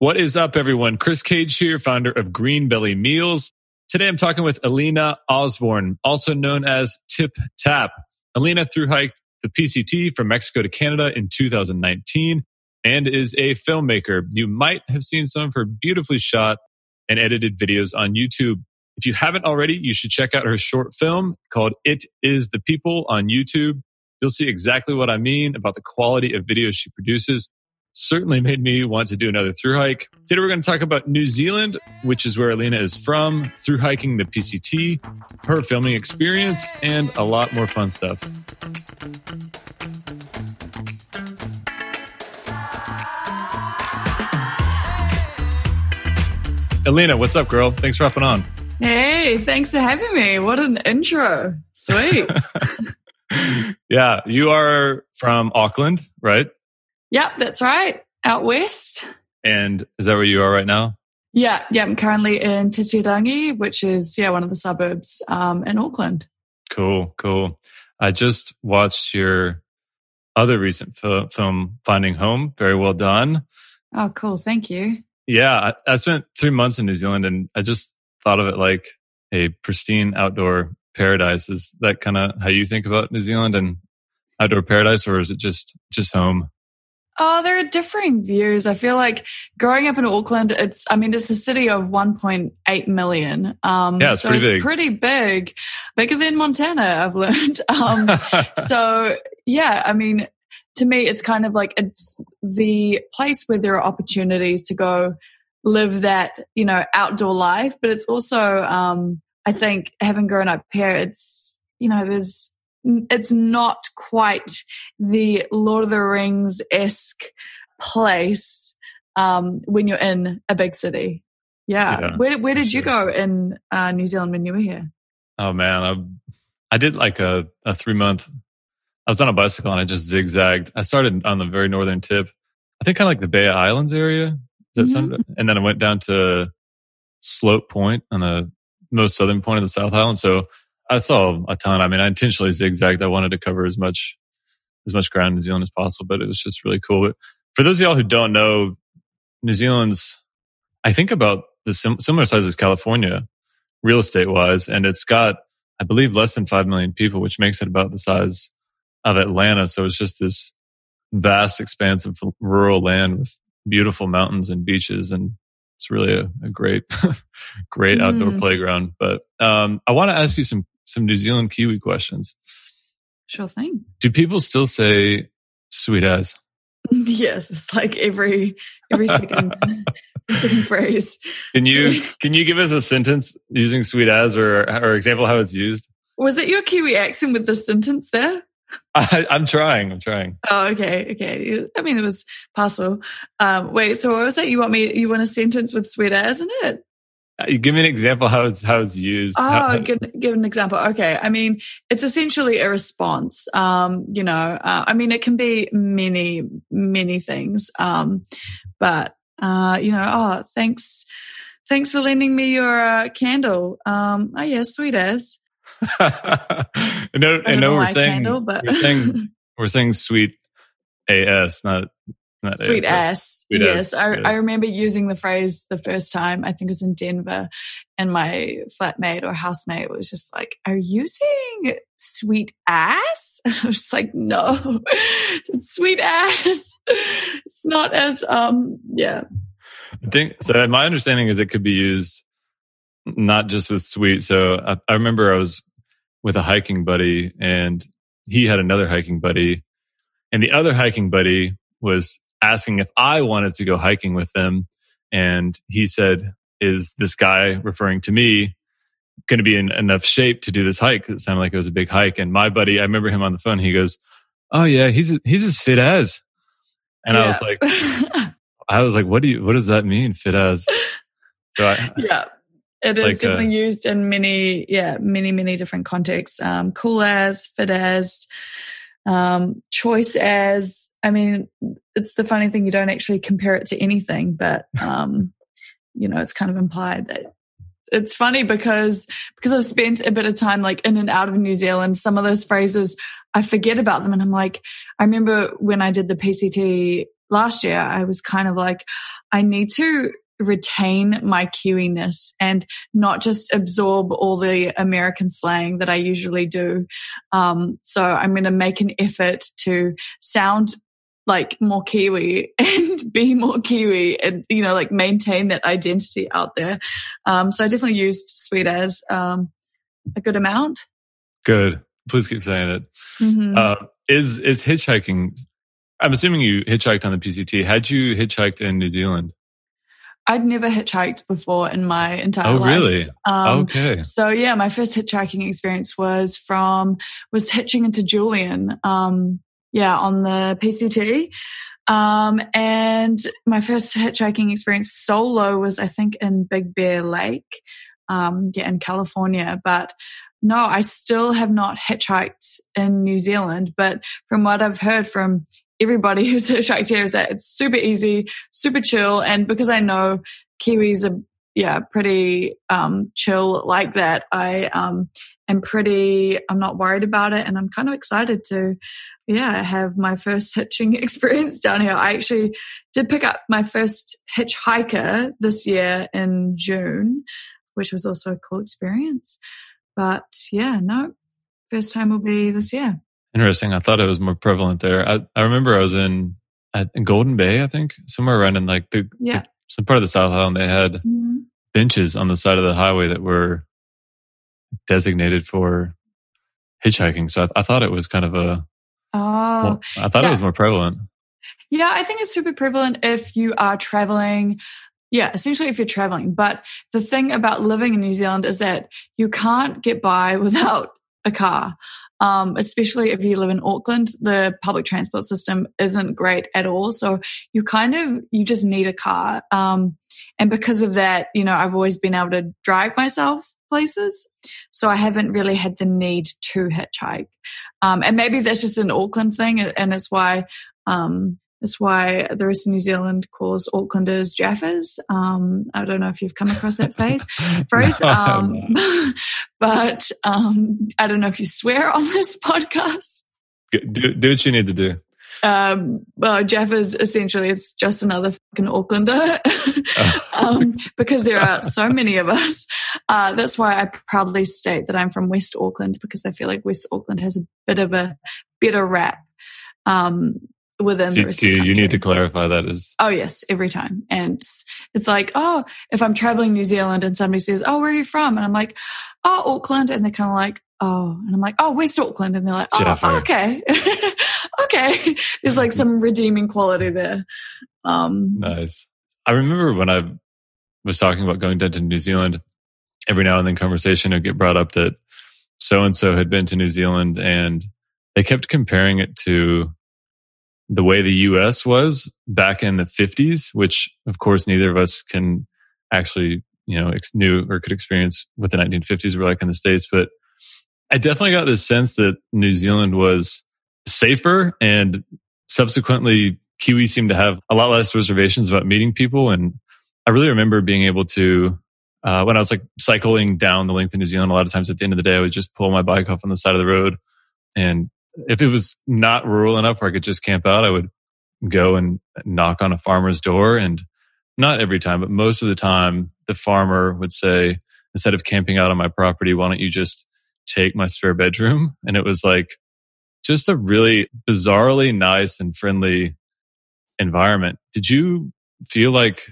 What is up, everyone? Chris Cage here, founder of Green Belly Meals. Today I'm talking with Alina Osborne, also known as Tip Tap. Alina through hiked the PCT from Mexico to Canada in 2019 and is a filmmaker. You might have seen some of her beautifully shot and edited videos on YouTube. If you haven't already, you should check out her short film called It Is the People on YouTube. You'll see exactly what I mean about the quality of videos she produces certainly made me want to do another through hike. Today we're going to talk about New Zealand, which is where Alina is from, through hiking the PCT, her filming experience, and a lot more fun stuff. Alina, what's up, girl? Thanks for hopping on. Hey, thanks for having me. What an intro. Sweet. yeah, you are from Auckland, right? Yep, that's right. Out west. And is that where you are right now? Yeah, yeah. I'm currently in Titirangi, which is yeah one of the suburbs um, in Auckland. Cool, cool. I just watched your other recent fil- film, Finding Home. Very well done. Oh, cool. Thank you. Yeah, I, I spent three months in New Zealand, and I just thought of it like a pristine outdoor paradise. Is that kind of how you think about New Zealand and outdoor paradise, or is it just just home? Oh, there are differing views. I feel like growing up in Auckland, it's, I mean, it's a city of 1.8 million. Um, yeah, it's so pretty it's big. pretty big, bigger than Montana, I've learned. Um, so yeah, I mean, to me, it's kind of like it's the place where there are opportunities to go live that, you know, outdoor life. But it's also, um, I think having grown up here, it's, you know, there's, it's not quite the Lord of the Rings esque place um, when you're in a big city. Yeah. yeah where where did you go in uh, New Zealand when you were here? Oh man, I I did like a a three month. I was on a bicycle and I just zigzagged. I started on the very northern tip. I think kind of like the Bay Islands area. Mm-hmm. and then I went down to Slope Point on the most southern point of the South Island. So I saw a ton. I mean, I intentionally zigzagged. I wanted to cover as much as much ground in New Zealand as possible, but it was just really cool. But for those of y'all who don't know, New Zealand's I think about the sim- similar size as California, real estate wise, and it's got I believe less than five million people, which makes it about the size of Atlanta. So it's just this vast expanse of rural land with beautiful mountains and beaches and it's really a, a great great outdoor mm. playground but um, i want to ask you some some New Zealand Kiwi questions. Sure thing. Do people still say sweet as? Yes, it's like every every second every second phrase. Can you can you give us a sentence using sweet as or or example how it's used? Was it your Kiwi accent with the sentence there? I, am trying. I'm trying. Oh, okay, okay. I mean, it was possible. Um, wait, so what was that? You want me? You want a sentence with sweet as in it? Uh, give me an example how it's how it's used. Oh, how, give, give an example. Okay, I mean it's essentially a response. Um, you know, uh, I mean it can be many many things. Um, but uh, you know, oh, thanks, thanks for lending me your uh, candle. Um, oh yeah, sweet as. I know, I know, we're saying, candle, but we're saying we're saying sweet as, not not Sweet ass. Sweet yes. Ass. I, yeah. I remember using the phrase the first time, I think it was in Denver, and my flatmate or housemate was just like, Are you saying sweet ass? And I was just like, No, it's sweet ass. It's not as, um, yeah. I think so. My understanding is it could be used not just with sweet. So I, I remember I was with a hiking buddy and he had another hiking buddy and the other hiking buddy was asking if I wanted to go hiking with them. And he said, Is this guy referring to me going to be in enough shape to do this hike? It sounded like it was a big hike. And my buddy, I remember him on the phone. He goes, Oh, yeah, he's, he's as fit as. And yeah. I was like, I was like, what do you, what does that mean, fit as? So I, yeah. It is like definitely a, used in many, yeah, many, many different contexts. Um, cool as, fit as, um, choice as. I mean, it's the funny thing, you don't actually compare it to anything, but, um, you know, it's kind of implied that it's funny because because I've spent a bit of time like in and out of New Zealand. Some of those phrases I forget about them, and I'm like, I remember when I did the PCT last year, I was kind of like, I need to retain my Kiwiness and not just absorb all the American slang that I usually do. Um, so I'm going to make an effort to sound like more Kiwi and be more Kiwi and, you know, like maintain that identity out there. Um, so I definitely used sweet as, um, a good amount. Good. Please keep saying it. Mm-hmm. Uh, is, is hitchhiking, I'm assuming you hitchhiked on the PCT. Had you hitchhiked in New Zealand? I'd never hitchhiked before in my entire oh, life. Oh, really? Um, okay. So yeah, my first hitchhiking experience was from was hitching into Julian. Um, yeah, on the PCT. Um, and my first hitchhiking experience solo was, I think, in Big Bear Lake, um, yeah, in California. But no, I still have not hitchhiked in New Zealand. But from what I've heard from everybody who's hitchhiked here is that it's super easy, super chill. And because I know Kiwis are, yeah, pretty, um, chill like that, I, um, am pretty, I'm not worried about it. And I'm kind of excited to, yeah, have my first hitching experience down here. I actually did pick up my first hitchhiker this year in June, which was also a cool experience. But yeah, no, first time will be this year. Interesting. I thought it was more prevalent there. I, I remember I was in, at, in Golden Bay, I think, somewhere around in like the, yeah. the some part of the South Island. They had mm-hmm. benches on the side of the highway that were designated for hitchhiking. So I, I thought it was kind of a Oh, well, I thought yeah. it was more prevalent. Yeah, I think it's super prevalent if you are traveling. Yeah, essentially if you're traveling. But the thing about living in New Zealand is that you can't get by without a car. Um, especially if you live in Auckland, the public transport system isn't great at all. So you kind of, you just need a car. Um, and because of that, you know, I've always been able to drive myself places. So I haven't really had the need to hitchhike. Um, and maybe that's just an Auckland thing. And it's why, um, that's why the rest of New Zealand calls Aucklanders Jaffas. Um, I don't know if you've come across that phrase. phrase, no, um, but um, I don't know if you swear on this podcast. Do, do what you need to do um, well, Jaffa is essentially it's just another fucking Aucklander um, because there are so many of us. Uh, that's why I proudly state that I'm from West Auckland because I feel like West Auckland has a bit of a better rap. Um, within do, the rest do, you need to clarify that as oh yes every time and it's, it's, like oh if i'm traveling new zealand and somebody says oh where are you from and i'm like oh auckland and they're kind of like oh and i'm like oh west auckland and they're like oh, okay okay. There's like some redeeming quality there. Um, nice. I remember when I was talking about going down to New Zealand, every now and then conversation would get brought up that so and so had been to New Zealand and they kept comparing it to the way the US was back in the 50s, which of course neither of us can actually, you know, ex- knew or could experience what the 1950s were like in the States. But I definitely got this sense that New Zealand was safer and subsequently Kiwi seemed to have a lot less reservations about meeting people. And I really remember being able to, uh, when I was like cycling down the length of New Zealand, a lot of times at the end of the day, I would just pull my bike off on the side of the road. And if it was not rural enough where I could just camp out, I would go and knock on a farmer's door. And not every time, but most of the time, the farmer would say, instead of camping out on my property, why don't you just take my spare bedroom? And it was like, just a really bizarrely nice and friendly environment. Did you feel like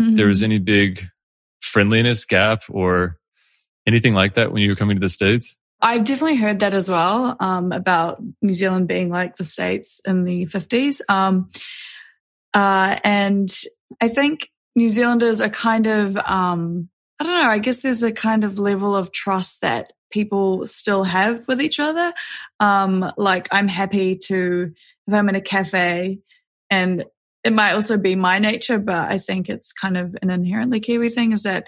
mm-hmm. there was mm-hmm. any big friendliness gap or anything like that when you were coming to the States? I've definitely heard that as well um, about New Zealand being like the States in the 50s. Um, uh, and I think New Zealanders are kind of, um, I don't know, I guess there's a kind of level of trust that people still have with each other. Um, like I'm happy to, if I'm in a cafe and it might also be my nature, but I think it's kind of an inherently Kiwi thing is that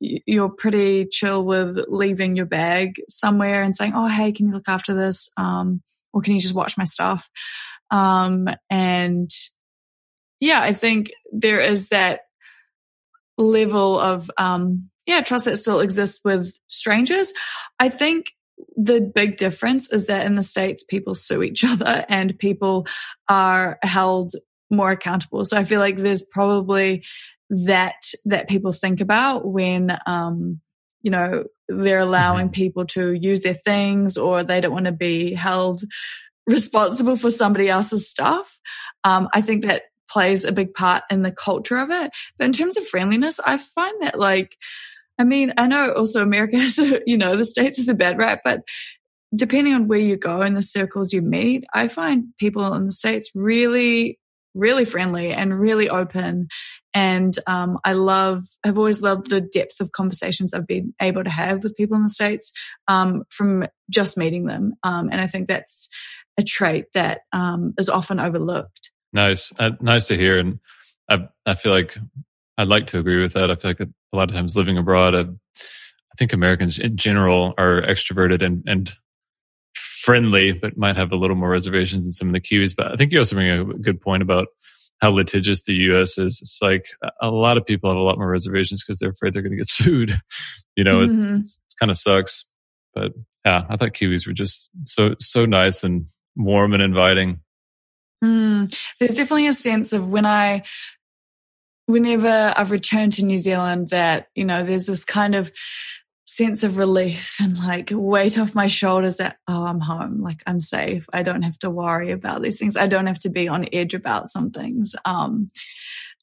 you're pretty chill with leaving your bag somewhere and saying, Oh, hey, can you look after this? Um, or can you just watch my stuff? Um, and yeah, I think there is that level of, um, yeah, trust that still exists with strangers. I think the big difference is that in the States, people sue each other and people are held more accountable. So I feel like there's probably that that people think about when um, you know they're allowing mm-hmm. people to use their things or they don't want to be held responsible for somebody else's stuff. Um, I think that plays a big part in the culture of it. But in terms of friendliness, I find that like, I mean, I know also America has, a, you know, the States is a bad rap, but depending on where you go and the circles you meet, I find people in the States really, really friendly and really open. And um, I love, I've always loved the depth of conversations I've been able to have with people in the States um, from just meeting them. Um, and I think that's a trait that um, is often overlooked. Nice, uh, nice to hear, and I I feel like I'd like to agree with that. I feel like a, lot of times living abroad, I, I, think Americans in general are extroverted and and friendly, but might have a little more reservations than some of the Kiwis. But I think you also bring a good point about how litigious the U.S. is. It's like a lot of people have a lot more reservations because they're afraid they're going to get sued. You know, mm-hmm. it's, it's kind of sucks. But yeah, I thought Kiwis were just so so nice and warm and inviting. Mm, there's definitely a sense of when I, whenever I've returned to New Zealand, that, you know, there's this kind of sense of relief and like weight off my shoulders that, oh, I'm home. Like I'm safe. I don't have to worry about these things. I don't have to be on edge about some things. Um,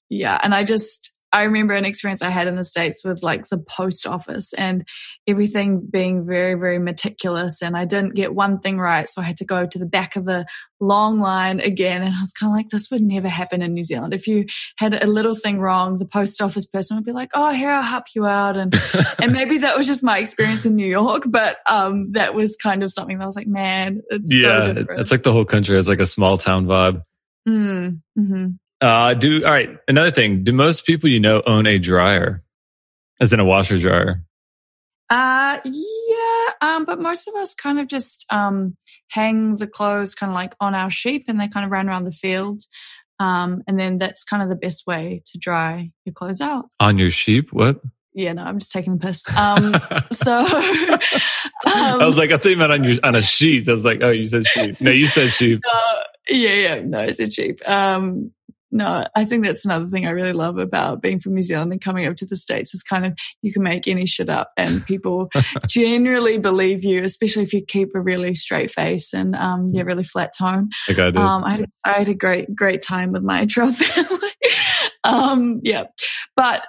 yeah. And I just, I remember an experience I had in the States with like the post office and everything being very, very meticulous. And I didn't get one thing right. So I had to go to the back of the long line again. And I was kind of like, this would never happen in New Zealand. If you had a little thing wrong, the post office person would be like, oh, here, I'll help you out. And, and maybe that was just my experience in New York, but um, that was kind of something that I was like, man, it's yeah, so it's like the whole country has like a small town vibe. Mm, mm-hmm. Uh, do all right. Another thing. Do most people you know own a dryer, as in a washer dryer? Uh, yeah. Um, but most of us kind of just um hang the clothes kind of like on our sheep, and they kind of run around the field. Um, and then that's kind of the best way to dry your clothes out. On your sheep? What? Yeah, no, I'm just taking the piss. Um, so um, I was like, I think about on your on a sheep. I was like, oh, you said sheep. No, you said sheep. Uh, yeah, yeah, no, I said sheep. Um, no, I think that's another thing I really love about being from New Zealand and coming over to the States is kind of you can make any shit up and people generally believe you, especially if you keep a really straight face and um yeah, really flat tone. Like I. Um I had, I had a great, great time with my trail family. um yeah. But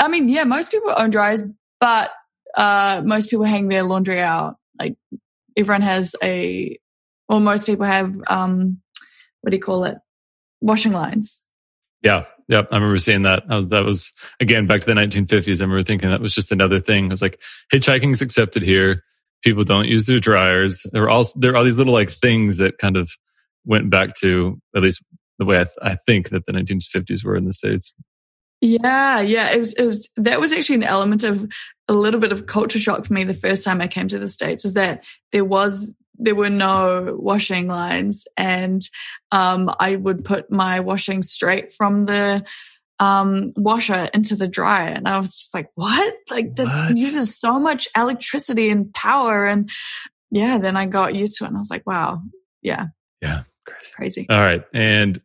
I mean, yeah, most people own dryers, but uh most people hang their laundry out. Like everyone has a or most people have um what do you call it? Washing lines. Yeah. Yep. I remember seeing that. Was, that was again back to the 1950s. I remember thinking that was just another thing. I was like, hitchhiking is accepted here. People don't use their dryers. There are all, there are all these little like things that kind of went back to at least the way I, th- I think that the 1950s were in the States. Yeah. Yeah. It was, it was, that was actually an element of a little bit of culture shock for me the first time I came to the States is that there was there were no washing lines and um, I would put my washing straight from the um, washer into the dryer. And I was just like, what? Like that uses so much electricity and power. And yeah, then I got used to it and I was like, wow. Yeah. Yeah. Crazy. Crazy. All right. And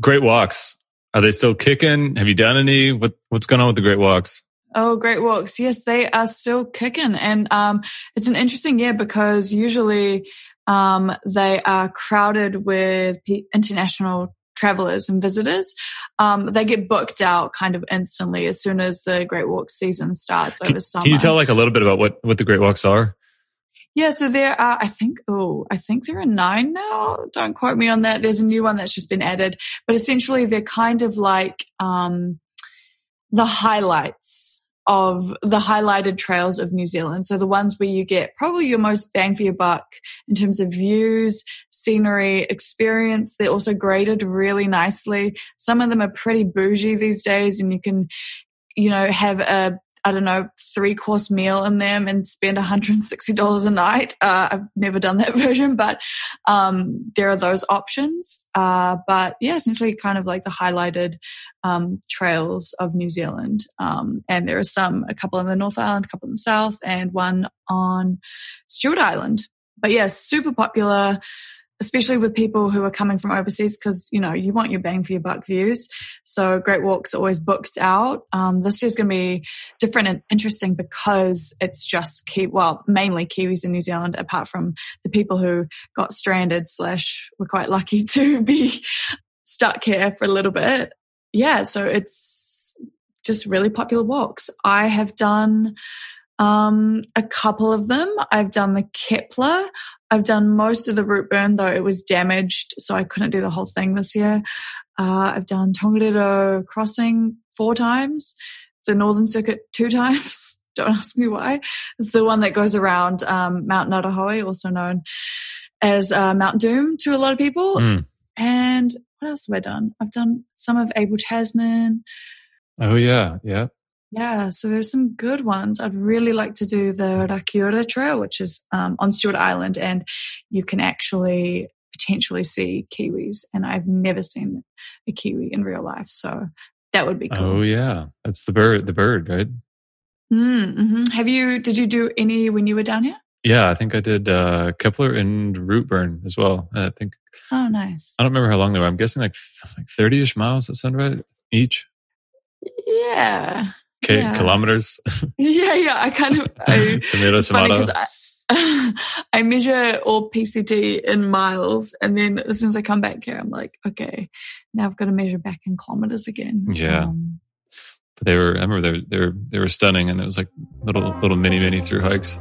great walks. Are they still kicking? Have you done any? What, what's going on with the great walks? Oh, great walks. Yes, they are still kicking. And um, it's an interesting year because usually um, they are crowded with international travelers and visitors. Um, they get booked out kind of instantly as soon as the Great Walk season starts over summer. Can you tell like a little bit about what, what the Great Walks are? Yeah, so there are, I think, oh, I think there are nine now. Don't quote me on that. There's a new one that's just been added, but essentially they're kind of like, um, the highlights of the highlighted trails of New Zealand. So the ones where you get probably your most bang for your buck in terms of views, scenery, experience. They're also graded really nicely. Some of them are pretty bougie these days and you can, you know, have a I don't know, three course meal in them and spend $160 a night. Uh, I've never done that version, but um, there are those options. Uh, but yeah, essentially kind of like the highlighted um, trails of New Zealand. Um, and there are some, a couple in the North Island, a couple in the South, and one on Stewart Island. But yeah, super popular. Especially with people who are coming from overseas, because you know you want your bang for your buck views. So Great Walks are always booked out. Um, this year's going to be different and interesting because it's just key, well, mainly Kiwis in New Zealand, apart from the people who got stranded slash were quite lucky to be stuck here for a little bit. Yeah, so it's just really popular walks. I have done um, a couple of them. I've done the Kepler. I've done most of the root Routeburn, though it was damaged, so I couldn't do the whole thing this year. Uh, I've done Tongariro Crossing four times, the Northern Circuit two times. Don't ask me why. It's the one that goes around um, Mount Ngauruhoe, also known as uh, Mount Doom to a lot of people. Mm. And what else have I done? I've done some of Abel Tasman. Oh yeah, yeah. Yeah, so there's some good ones. I'd really like to do the Rakiura Trail, which is um, on Stewart Island, and you can actually potentially see kiwis. And I've never seen a kiwi in real life, so that would be cool. Oh yeah, that's the bird. The bird, right? Mm-hmm. Have you? Did you do any when you were down here? Yeah, I think I did uh, Kepler and Routeburn as well. I think. Oh, nice. I don't remember how long they were. I'm guessing like like thirty ish miles. That sound right? Each. Yeah. K- yeah. kilometers. yeah, yeah. I kind of I, tomato tomato. I, I measure all PCT in miles, and then as soon as I come back here, I'm like, okay, now I've got to measure back in kilometers again. Yeah. Um, but they were. I remember they were, they were they were stunning, and it was like little little mini mini through hikes.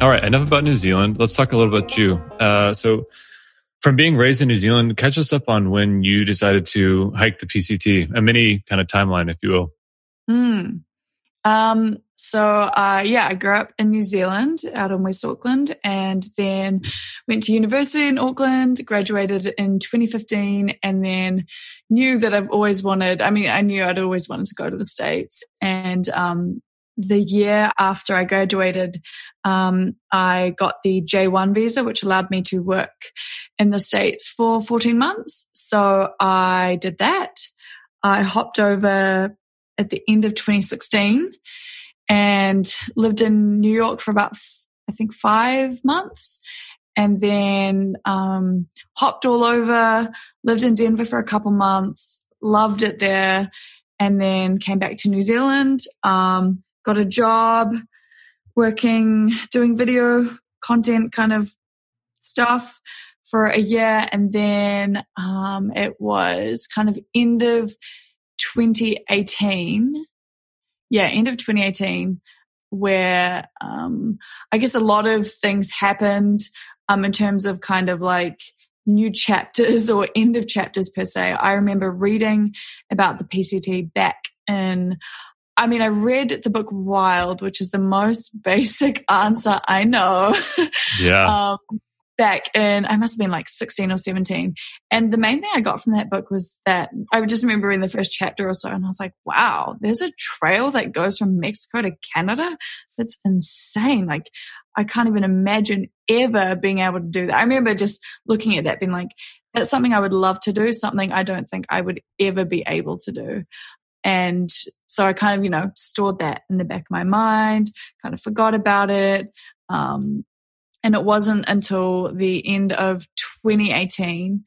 All right, enough about New Zealand. Let's talk a little about you. Uh, so, from being raised in New Zealand, catch us up on when you decided to hike the PCT, a mini kind of timeline, if you will. Hmm. Um, so, uh, yeah, I grew up in New Zealand out in West Auckland and then went to university in Auckland, graduated in 2015, and then knew that I've always wanted, I mean, I knew I'd always wanted to go to the States. And um, the year after I graduated, um, I got the J1 visa, which allowed me to work in the States for 14 months. So I did that. I hopped over at the end of 2016 and lived in New York for about, I think, five months. And then um, hopped all over, lived in Denver for a couple months, loved it there, and then came back to New Zealand. Um, got a job working, doing video content kind of stuff for a year. And then um, it was kind of end of 2018. Yeah, end of 2018, where um, I guess a lot of things happened um, in terms of kind of like new chapters or end of chapters per se. I remember reading about the PCT back in I mean, I read the book Wild, which is the most basic answer I know. Yeah. um, back in, I must have been like 16 or 17. And the main thing I got from that book was that I just remember in the first chapter or so, and I was like, wow, there's a trail that goes from Mexico to Canada. That's insane. Like, I can't even imagine ever being able to do that. I remember just looking at that being like, that's something I would love to do, something I don't think I would ever be able to do. And so I kind of, you know, stored that in the back of my mind, kind of forgot about it. Um, and it wasn't until the end of 2018.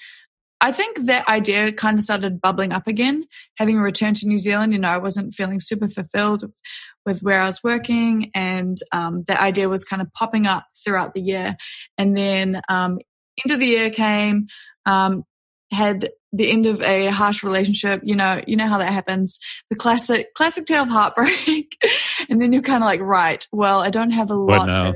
I think that idea kind of started bubbling up again. Having returned to New Zealand, you know, I wasn't feeling super fulfilled with where I was working, and um, that idea was kind of popping up throughout the year. And then um, end of the year came, um, had the end of a harsh relationship, you know, you know how that happens. The classic, classic tale of heartbreak. and then you're kind of like, right, well, I don't have a lot. Of,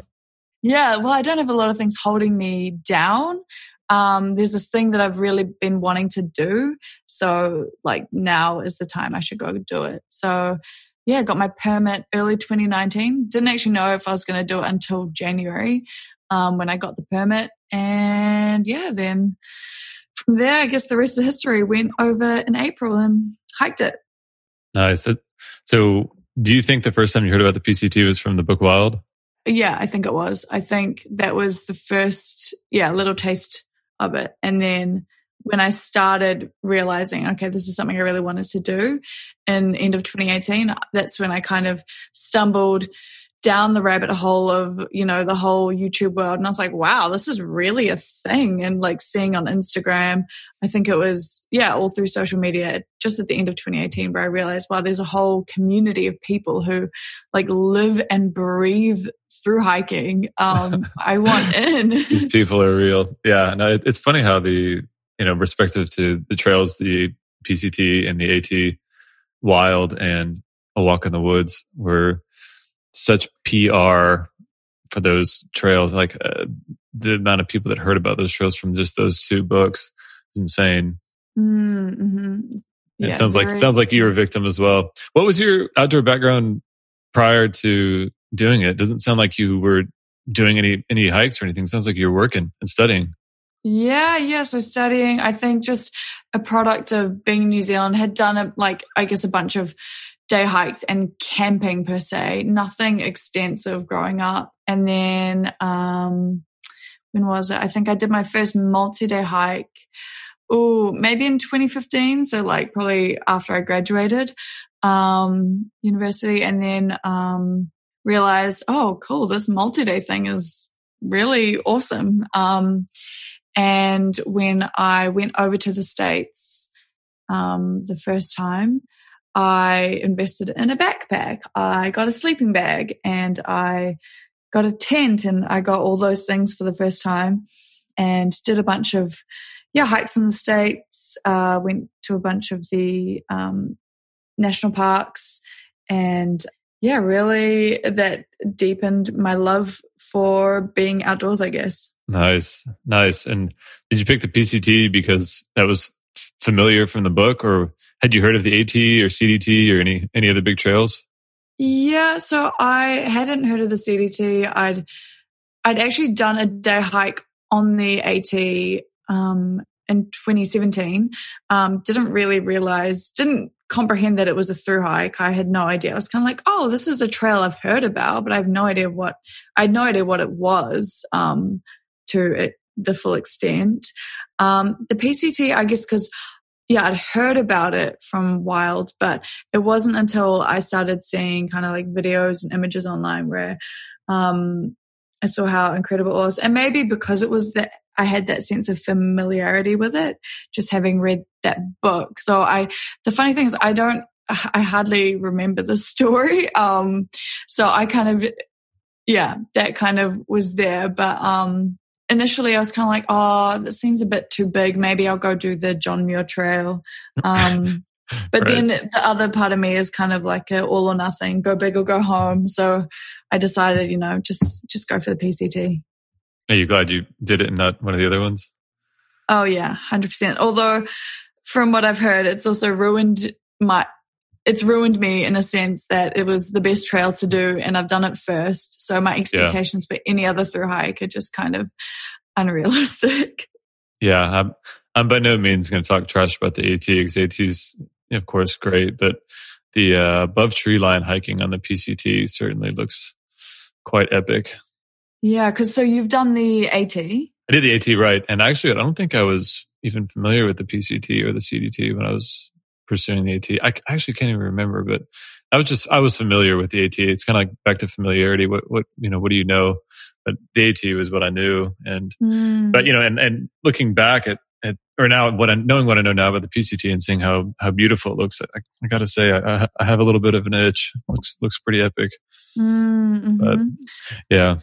yeah. Well, I don't have a lot of things holding me down. Um, there's this thing that I've really been wanting to do. So like now is the time I should go do it. So yeah, got my permit early 2019. Didn't actually know if I was going to do it until January, um, when I got the permit. And yeah, then from there, I guess the rest of history went over in April and hiked it. Nice. So, do you think the first time you heard about the PCT was from the book Wild? Yeah, I think it was. I think that was the first, yeah, little taste of it. And then when I started realizing, okay, this is something I really wanted to do in end of 2018, that's when I kind of stumbled down the rabbit hole of, you know, the whole YouTube world. And I was like, wow, this is really a thing. And like seeing on Instagram, I think it was, yeah, all through social media, just at the end of 2018, where I realized, wow, there's a whole community of people who like live and breathe through hiking. Um, I want in. These people are real. Yeah. No, it's funny how the, you know, respective to the trails, the PCT and the AT wild and a walk in the woods were such PR for those trails. Like uh, the amount of people that heard about those trails from just those two books is insane. Mm-hmm. Yeah, it sounds like it sounds like you were a victim as well. What was your outdoor background prior to doing it? Doesn't sound like you were doing any any hikes or anything. It sounds like you're working and studying. Yeah, yeah. So studying, I think just a product of being in New Zealand, had done a, like, I guess a bunch of day hikes and camping per se, nothing extensive growing up. And then, um, when was it? I think I did my first multi day hike. Oh, maybe in 2015. So like probably after I graduated, um, university and then, um, realized, oh, cool. This multi day thing is really awesome. Um, and when I went over to the States, um, the first time, I invested in a backpack. I got a sleeping bag and I got a tent and I got all those things for the first time and did a bunch of, yeah, hikes in the States, uh, went to a bunch of the, um, national parks and yeah, really that deepened my love for being outdoors, I guess. Nice. Nice. And did you pick the PCT because that was familiar from the book or had you heard of the AT or CDT or any any other big trails? Yeah, so I hadn't heard of the CDT. I'd I'd actually done a day hike on the AT um, in 2017. Um, didn't really realize, didn't comprehend that it was a through hike. I had no idea. I was kind of like, oh, this is a trail I've heard about, but I have no idea what I had no idea what it was um, to it, the full extent. Um, the PCT, I guess, because yeah, I'd heard about it from Wild, but it wasn't until I started seeing kind of like videos and images online where um, I saw how incredible it was. And maybe because it was that I had that sense of familiarity with it, just having read that book. Though I, the funny thing is, I don't, I hardly remember the story. Um, so I kind of, yeah, that kind of was there. But um, initially I was kind of like, oh, that seems a bit too big. Maybe I'll go do the John Muir Trail. Um, but right. then the other part of me is kind of like a all or nothing, go big or go home. So I decided, you know, just just go for the PCT. Are you glad you did it and not one of the other ones? Oh yeah, hundred percent. Although from what I've heard, it's also ruined my it's ruined me in a sense that it was the best trail to do and I've done it first. So my expectations yeah. for any other through hike are just kind of unrealistic. Yeah, I'm, I'm by no means going to talk trash about the AT because AT is, of course, great, but the uh, above tree line hiking on the PCT certainly looks quite epic. Yeah, because so you've done the AT. I did the AT right, and actually, I don't think I was even familiar with the PCT or the CDT when I was pursuing the AT. I actually can't even remember, but I was just I was familiar with the AT. It's kind of like back to familiarity. What what you know? What do you know? But the AT was what I knew, and mm. but you know, and and looking back at at or now what I knowing what I know now about the PCT and seeing how how beautiful it looks, I, I got to say I, I have a little bit of an itch. looks looks pretty epic. Mm-hmm. But yeah,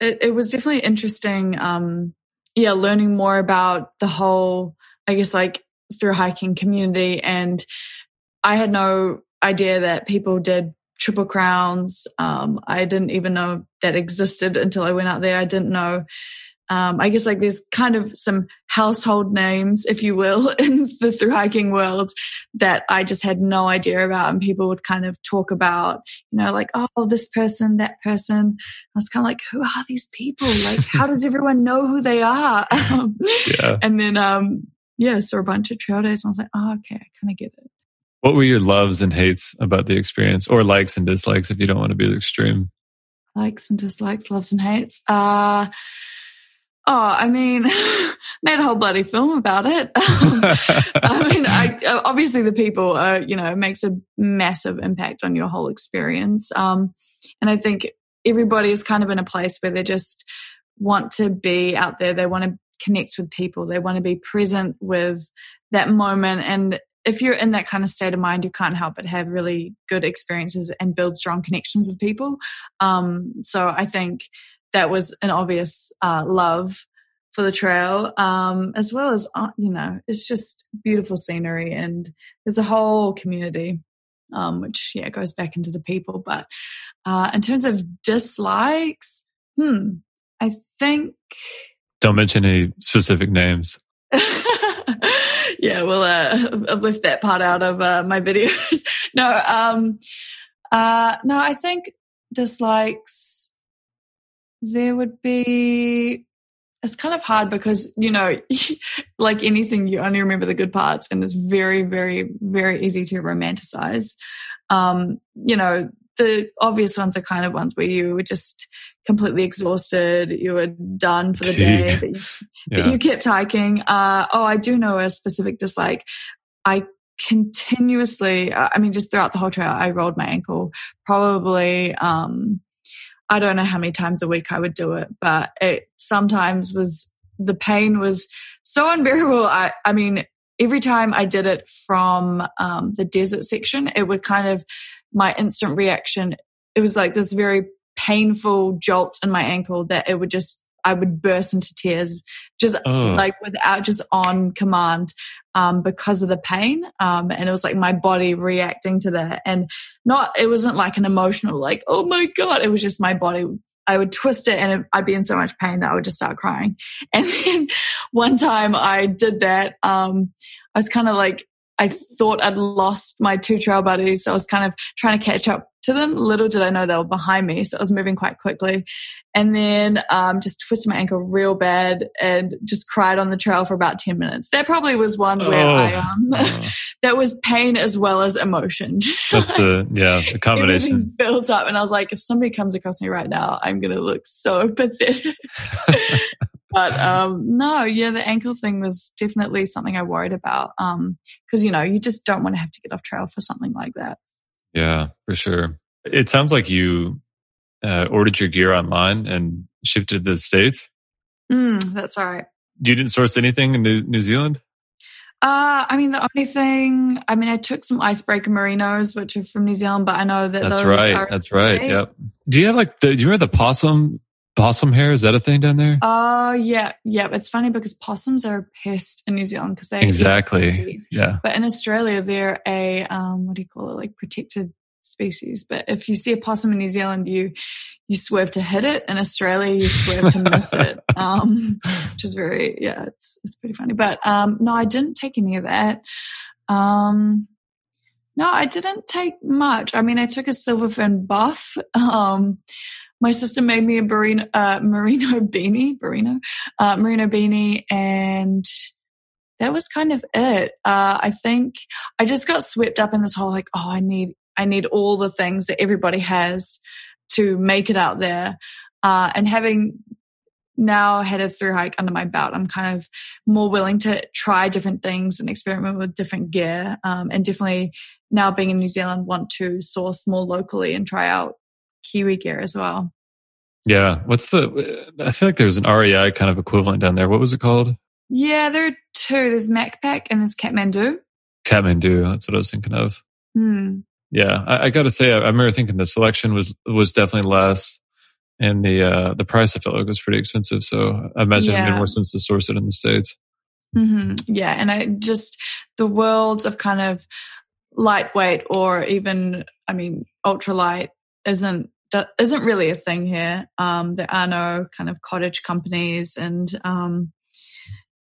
it, it was definitely interesting. Um, yeah, learning more about the whole, I guess, like through hiking community. And I had no idea that people did triple crowns. Um, I didn't even know that existed until I went out there. I didn't know. Um, I guess like there's kind of some household names, if you will, in the through hiking world that I just had no idea about. And people would kind of talk about, you know, like, oh, this person, that person. I was kind of like, who are these people? Like, how does everyone know who they are? Um, yeah. And then, um, yeah, or a bunch of trail days. And I was like, oh, okay, I kind of get it. What were your loves and hates about the experience, or likes and dislikes if you don't want to be the extreme? Likes and dislikes, loves and hates. Uh, Oh, I mean, made a whole bloody film about it. I mean, I, obviously the people, are, you know, makes a massive impact on your whole experience. Um, and I think everybody is kind of in a place where they just want to be out there. They want to connect with people. They want to be present with that moment. And if you're in that kind of state of mind, you can't help but have really good experiences and build strong connections with people. Um, so I think that was an obvious uh, love for the trail, um, as well as, uh, you know, it's just beautiful scenery and there's a whole community, um, which, yeah, goes back into the people. But uh, in terms of dislikes, hmm, I think. Don't mention any specific names. yeah, we'll uh, lift that part out of uh, my videos. no, um, uh, no, I think dislikes there would be it's kind of hard because you know like anything you only remember the good parts and it's very very very easy to romanticize um you know the obvious ones are kind of ones where you were just completely exhausted you were done for the day but you, yeah. but you kept hiking uh oh i do know a specific dislike i continuously i mean just throughout the whole trail i rolled my ankle probably um I don't know how many times a week I would do it, but it sometimes was the pain was so unbearable. I, I mean, every time I did it from um, the desert section, it would kind of my instant reaction. It was like this very painful jolt in my ankle that it would just I would burst into tears, just oh. like without just on command um, because of the pain. Um, and it was like my body reacting to that. And not, it wasn't like an emotional, like, oh my God. It was just my body. I would twist it and I'd be in so much pain that I would just start crying. And then one time I did that. Um, I was kind of like, I thought I'd lost my two trail buddies. So I was kind of trying to catch up to them. Little did I know they were behind me. So I was moving quite quickly and then um, just twisted my ankle real bad and just cried on the trail for about 10 minutes. That probably was one where oh, I, um, oh. that was pain as well as emotion. That's the, yeah, the combination. Built up. And I was like, if somebody comes across me right now, I'm going to look so pathetic. But um, no, yeah, the ankle thing was definitely something I worried about. Um, cause you know, you just don't want to have to get off trail for something like that. Yeah, for sure. It sounds like you uh, ordered your gear online and shipped to the States? Mm, that's right. You didn't source anything in New, New Zealand? Uh, I mean, the only thing, I mean, I took some icebreaker merinos, which are from New Zealand, but I know that that's right. that's right. Yep. Do you have like the, do you remember the possum, possum hair? Is that a thing down there? Oh, uh, yeah. Yeah. It's funny because possums are a pest in New Zealand because they exactly. Yeah. But in Australia, they're a, um, what do you call it? Like protected species. But if you see a possum in New Zealand, you you swerve to hit it. In Australia, you swerve to miss it, um, which is very yeah, it's it's pretty funny. But um, no, I didn't take any of that. Um, no, I didn't take much. I mean, I took a silverfin buff. Um, my sister made me a merino, uh, merino beanie, merino, uh, merino beanie, and that was kind of it. Uh, I think I just got swept up in this whole like, oh, I need I need all the things that everybody has to make it out there. Uh, and having now had a through hike under my belt, I'm kind of more willing to try different things and experiment with different gear. Um, and definitely now being in New Zealand, want to source more locally and try out Kiwi gear as well. Yeah. What's the, I feel like there's an REI kind of equivalent down there. What was it called? Yeah, there are two. There's Macpac and there's Kathmandu. Kathmandu, that's what I was thinking of. Hmm yeah, I, I got to say, I, I, remember thinking the selection was was definitely less, and the uh, the price I felt like was pretty expensive. So I imagine yeah. it made more sense to source it in the states. Mm-hmm. Yeah, and I just the worlds of kind of lightweight or even, I mean, ultralight isn't isn't really a thing here. Um, there are no kind of cottage companies, and um,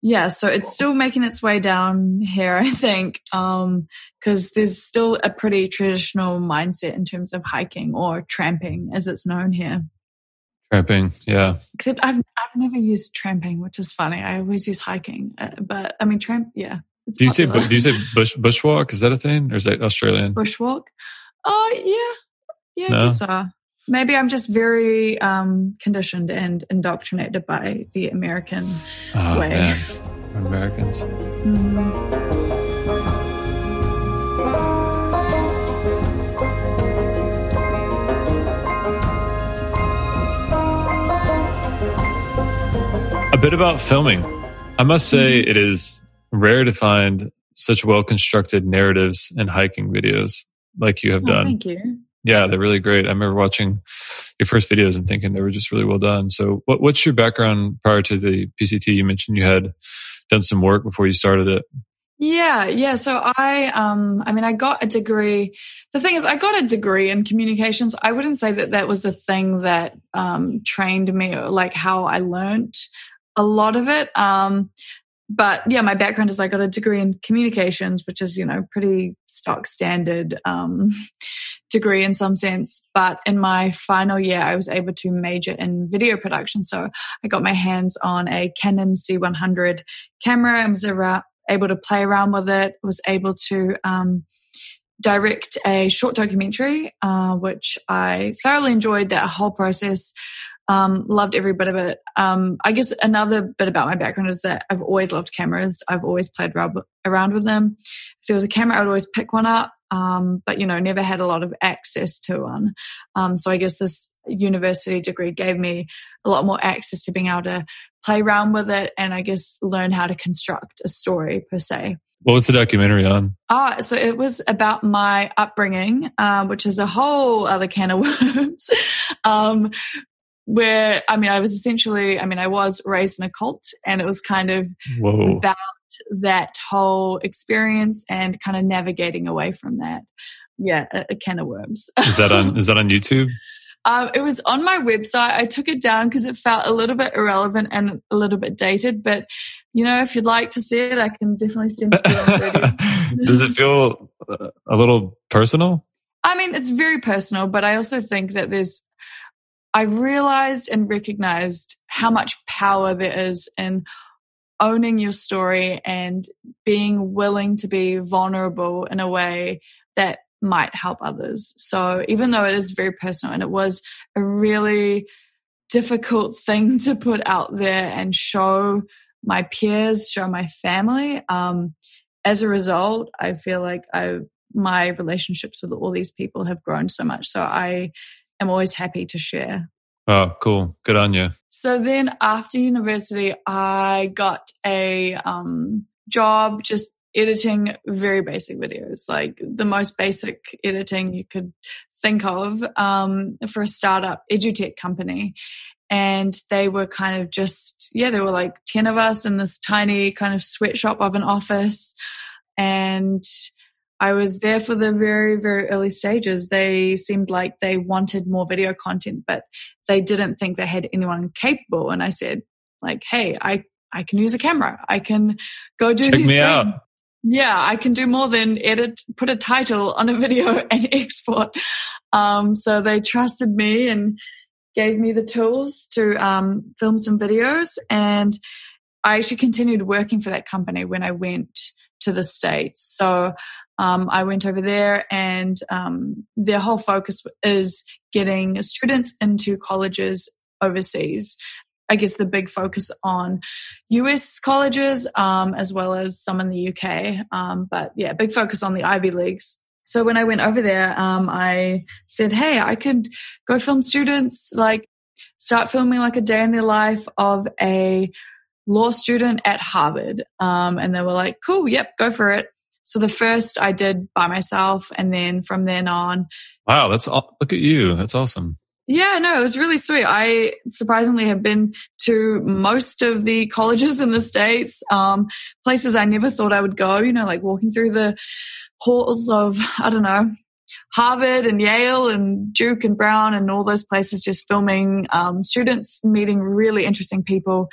yeah, so it's still making its way down here, I think, because um, there's still a pretty traditional mindset in terms of hiking or tramping, as it's known here. Tramping, yeah. Except I've I've never used tramping, which is funny. I always use hiking, uh, but I mean tramp, yeah. Do you popular. say do you say bush bushwalk? Is that a thing, or is that Australian? Bushwalk. Oh yeah, yeah. No? I guess so. maybe I'm just very um, conditioned and indoctrinated by the American oh, way. Man. Americans. Mm-hmm. A bit about filming. I must say mm-hmm. it is rare to find such well constructed narratives and hiking videos like you have oh, done. Thank you. Yeah, they're really great. I remember watching your first videos and thinking they were just really well done. So, what, what's your background prior to the PCT? You mentioned you had done some work before you started it. Yeah, yeah. So I, um, I mean, I got a degree. The thing is, I got a degree in communications. I wouldn't say that that was the thing that um, trained me, like how I learned a lot of it. Um, but yeah, my background is I got a degree in communications, which is, you know, pretty stock standard um, degree in some sense. But in my final year, I was able to major in video production. So I got my hands on a Canon C100 camera and was able to play around with it, was able to um, direct a short documentary, uh, which I thoroughly enjoyed that whole process. Um, loved every bit of it. Um, I guess another bit about my background is that I've always loved cameras. I've always played around with them. If there was a camera, I would always pick one up. Um, but you know, never had a lot of access to one. Um, so I guess this university degree gave me a lot more access to being able to play around with it and I guess learn how to construct a story per se. What was the documentary on? Ah, so it was about my upbringing, um, which is a whole other can of worms. um, where I mean, I was essentially, I mean, I was raised in a cult, and it was kind of Whoa. about that whole experience and kind of navigating away from that. Yeah, a, a can of worms. is that on? Is that on YouTube? Um, it was on my website. I took it down because it felt a little bit irrelevant and a little bit dated. But you know, if you'd like to see it, I can definitely send it. Does it feel a little personal? I mean, it's very personal, but I also think that there's I realized and recognized how much power there is in owning your story and being willing to be vulnerable in a way that might help others. So even though it is very personal and it was a really difficult thing to put out there and show my peers, show my family, um, as a result, I feel like I my relationships with all these people have grown so much. So I am always happy to share. Oh, cool. Good on you. So then after university, I got a um, job just editing very basic videos, like the most basic editing you could think of um, for a startup edutech company. And they were kind of just, yeah, there were like 10 of us in this tiny kind of sweatshop of an office. And I was there for the very, very early stages. They seemed like they wanted more video content, but they didn't think they had anyone capable. And I said, like, hey, I, I can use a camera. I can go do Check these me things. Out. Yeah, I can do more than edit, put a title on a video and export. Um, so they trusted me and gave me the tools to um, film some videos. And I actually continued working for that company when I went to the States. So um, I went over there, and um, their whole focus is getting students into colleges overseas. I guess the big focus on US colleges um, as well as some in the UK. Um, but yeah, big focus on the Ivy Leagues. So when I went over there, um, I said, hey, I could go film students, like start filming like a day in the life of a law student at Harvard. Um, and they were like, cool, yep, go for it. So the first I did by myself, and then from then on. Wow, that's all, look at you. That's awesome. Yeah, no, it was really sweet. I surprisingly have been to most of the colleges in the States, um, places I never thought I would go, you know, like walking through the halls of, I don't know, Harvard and Yale and Duke and Brown and all those places, just filming um, students, meeting really interesting people.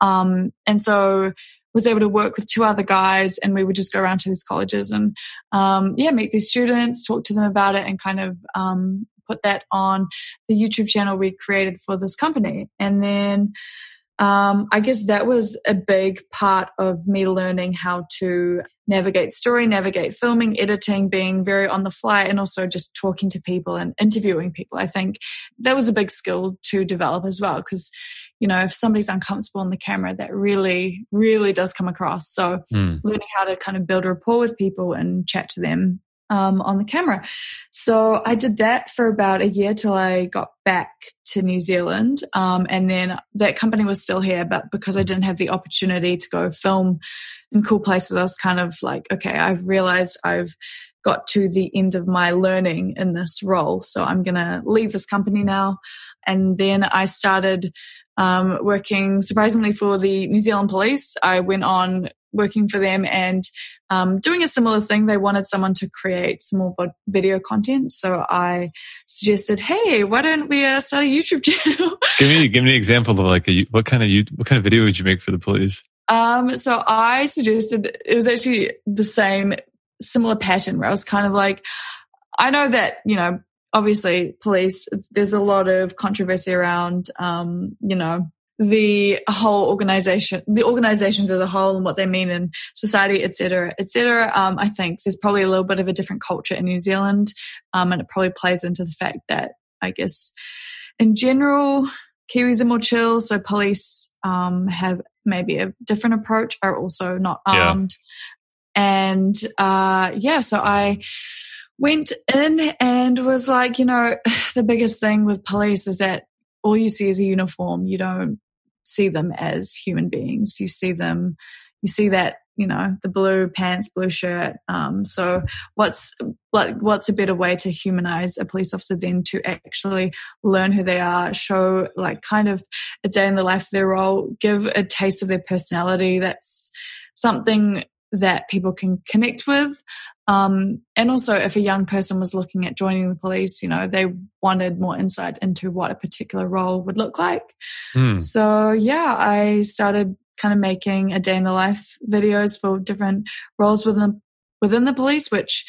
Um, and so was able to work with two other guys and we would just go around to these colleges and um, yeah meet these students talk to them about it and kind of um, put that on the youtube channel we created for this company and then um, I guess that was a big part of me learning how to navigate story, navigate filming, editing, being very on the fly, and also just talking to people and interviewing people. I think that was a big skill to develop as well because you know, if somebody's uncomfortable on the camera, that really, really does come across. So mm. learning how to kind of build rapport with people and chat to them um, on the camera. So I did that for about a year till I got back to New Zealand. Um, and then that company was still here, but because I didn't have the opportunity to go film in cool places, I was kind of like, okay, I've realized I've got to the end of my learning in this role. So I'm going to leave this company now. And then I started um, working surprisingly for the New Zealand Police. I went on working for them and um, doing a similar thing. They wanted someone to create some more video content, so I suggested, "Hey, why don't we uh, start a YouTube channel?" give me give me an example of like a what kind of what kind of video would you make for the police? Um, so I suggested it was actually the same similar pattern where I was kind of like, I know that you know obviously police there's a lot of controversy around um, you know the whole organization the organizations as a whole and what they mean in society etc etc um, i think there's probably a little bit of a different culture in new zealand um, and it probably plays into the fact that i guess in general kiwis are more chill so police um, have maybe a different approach are also not armed yeah. and uh, yeah so i went in and was like, you know, the biggest thing with police is that all you see is a uniform. You don't see them as human beings. You see them, you see that, you know, the blue pants, blue shirt. Um, so what's, like, what's a better way to humanize a police officer than to actually learn who they are, show like kind of a day in the life of their role, give a taste of their personality. That's something that people can connect with. Um, and also, if a young person was looking at joining the police, you know, they wanted more insight into what a particular role would look like. Mm. So, yeah, I started kind of making a day in the life videos for different roles within within the police, which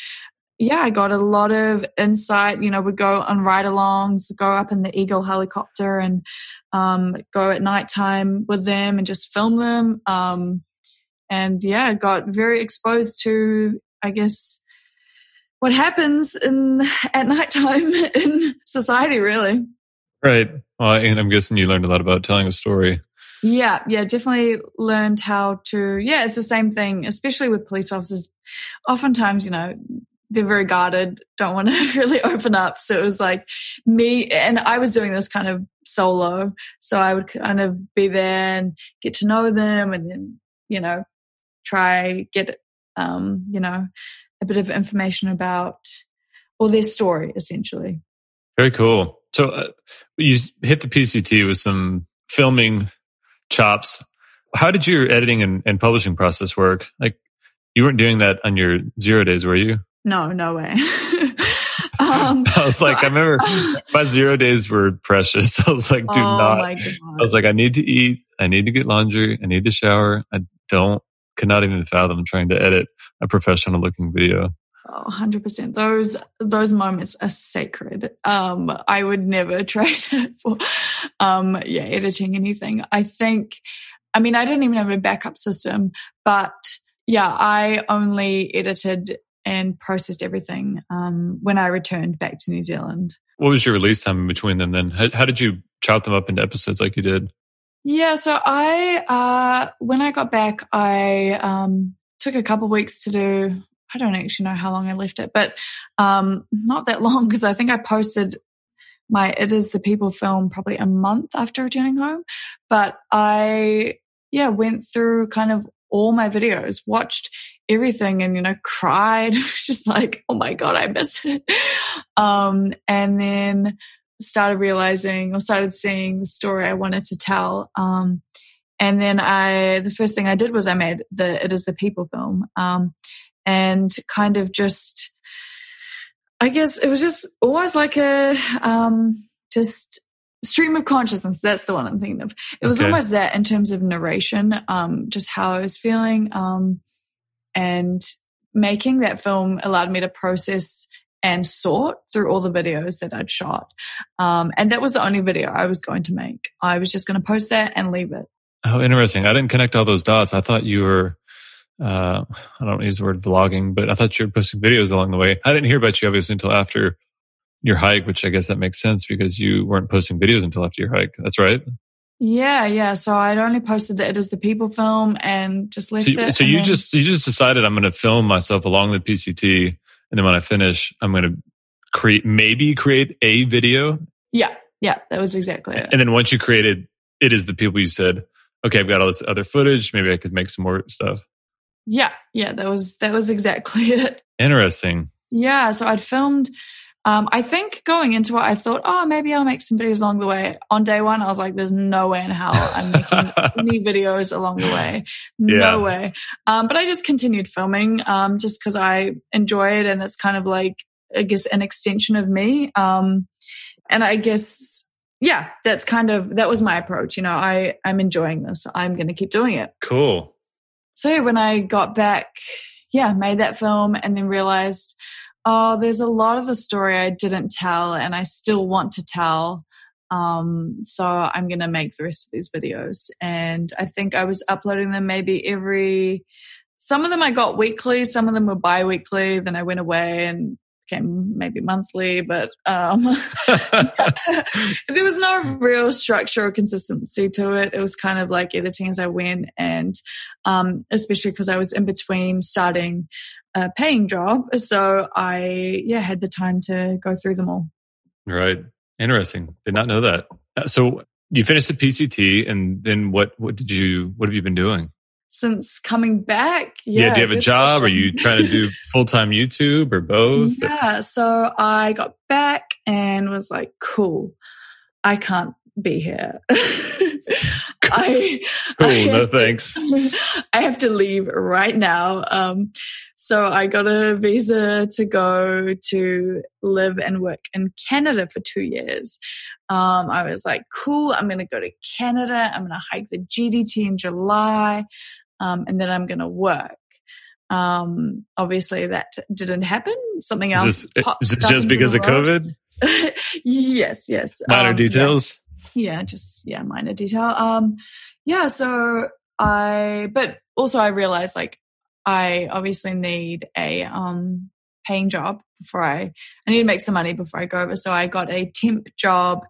yeah, I got a lot of insight. You know, would go on ride alongs, go up in the Eagle helicopter and um, go at nighttime with them and just film them. Um, and yeah, got very exposed to I guess, what happens in at nighttime in society, really. Right. Well, and I'm guessing you learned a lot about telling a story. Yeah, yeah, definitely learned how to. Yeah, it's the same thing, especially with police officers. Oftentimes, you know, they're very guarded, don't want to really open up. So it was like me, and I was doing this kind of solo. So I would kind of be there and get to know them, and then you know try get um, you know, a bit of information about or their story essentially. Very cool. So uh, you hit the PCT with some filming chops. How did your editing and, and publishing process work? Like you weren't doing that on your zero days, were you? No, no way. um, I was like, I, I remember my zero days were precious. I was like, do oh not. I was like, I need to eat. I need to get laundry. I need to shower. I don't could not even fathom trying to edit a professional looking video. Oh, 100%. Those those moments are sacred. Um, I would never trade it for um, yeah, editing anything. I think I mean, I didn't even have a backup system, but yeah, I only edited and processed everything um, when I returned back to New Zealand. What was your release time in between them then? How, how did you chop them up into episodes like you did? Yeah, so I uh when I got back I um took a couple weeks to do I don't actually know how long I left it, but um not that long because I think I posted my It Is the People film probably a month after returning home. But I yeah, went through kind of all my videos, watched everything and you know cried. just like, oh my God, I miss it. Um and then started realizing or started seeing the story I wanted to tell. Um, and then I, the first thing I did was I made the It Is the People film, um, and kind of just, I guess it was just almost like a, um, just stream of consciousness. That's the one I'm thinking of. It was okay. almost that in terms of narration, um, just how I was feeling, um, and making that film allowed me to process and sort through all the videos that I'd shot. Um, and that was the only video I was going to make. I was just going to post that and leave it. Oh, interesting. I didn't connect all those dots. I thought you were, uh, I don't use the word vlogging, but I thought you were posting videos along the way. I didn't hear about you obviously until after your hike, which I guess that makes sense because you weren't posting videos until after your hike. That's right. Yeah, yeah. So I'd only posted the It Is the People film and just left so, it. So you then, just you just decided I'm going to film myself along the PCT, and then when I finish, I'm going to create maybe create a video. Yeah, yeah. That was exactly it. And then once you created It Is the People, you said, okay, I've got all this other footage. Maybe I could make some more stuff. Yeah, yeah. That was that was exactly it. Interesting. Yeah. So I'd filmed um, I think going into it, I thought, oh, maybe I'll make some videos along the way. On day one, I was like, there's no way in hell I'm making any videos along the way. No yeah. way. Um, but I just continued filming um, just because I enjoy it and it's kind of like, I guess, an extension of me. Um, and I guess, yeah, that's kind of, that was my approach. You know, I, I'm enjoying this. I'm going to keep doing it. Cool. So when I got back, yeah, made that film and then realized, oh, there's a lot of the story I didn't tell and I still want to tell. Um, so I'm going to make the rest of these videos. And I think I was uploading them maybe every, some of them I got weekly, some of them were bi weekly. Then I went away and became maybe monthly, but um, there was no real structure or consistency to it. It was kind of like editing as I went. And um, especially because I was in between starting a paying job. So I, yeah, had the time to go through them all. Right. Interesting. Did not know that. Uh, so you finished the PCT and then what, what did you, what have you been doing? Since coming back, yeah. yeah do you have a job? Question. Are you trying to do full time YouTube or both? Yeah. So I got back and was like, cool, I can't be here. I, cool, I no thanks. I have to leave right now. Um, so I got a visa to go to live and work in Canada for two years. Um, I was like, cool, I'm going to go to Canada. I'm going to hike the GDT in July. Um, and then I'm going to work. Um, obviously that didn't happen. Something else. Is this, is this just because of COVID? yes, yes. Minor um, details. Yeah. just yeah, minor detail. Um, yeah. So I, but also I realized like I obviously need a um, paying job before I, I need to make some money before I go over. So I got a temp job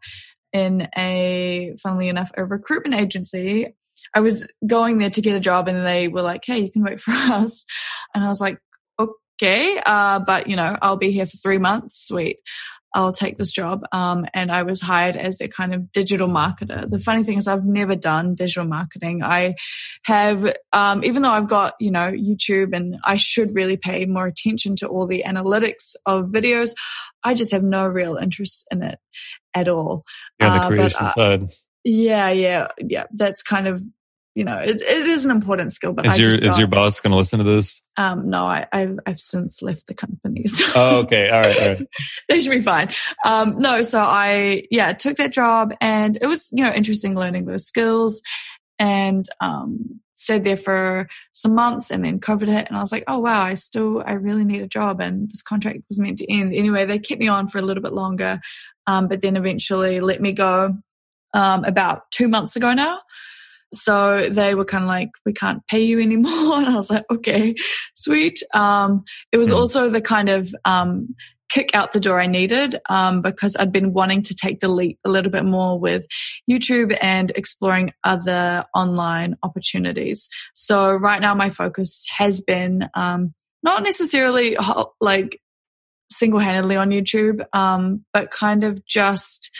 in a, funnily enough, a recruitment agency. I was going there to get a job and they were like, hey, you can work for us. And I was like, okay, uh, but you know, I'll be here for three months. Sweet. I'll take this job. Um, and I was hired as a kind of digital marketer. The funny thing is I've never done digital marketing. I have, um, even though I've got, you know, YouTube and I should really pay more attention to all the analytics of videos. I just have no real interest in it at all. Yeah, the creation uh, but, uh, side. Yeah, yeah, yeah. That's kind of you know, it, it is an important skill. But is I your is your boss going to listen to this? Um, no, I, have I've since left the company. So oh, okay, all right, all right. they should be fine. Um, no, so I yeah took that job, and it was you know interesting learning those skills, and um, stayed there for some months, and then COVID hit, and I was like, oh wow, I still I really need a job, and this contract was meant to end anyway. They kept me on for a little bit longer, um, but then eventually let me go um, about two months ago now. So they were kind of like, we can't pay you anymore. And I was like, okay, sweet. Um, it was mm. also the kind of, um, kick out the door I needed, um, because I'd been wanting to take the leap a little bit more with YouTube and exploring other online opportunities. So right now my focus has been, um, not necessarily like single handedly on YouTube, um, but kind of just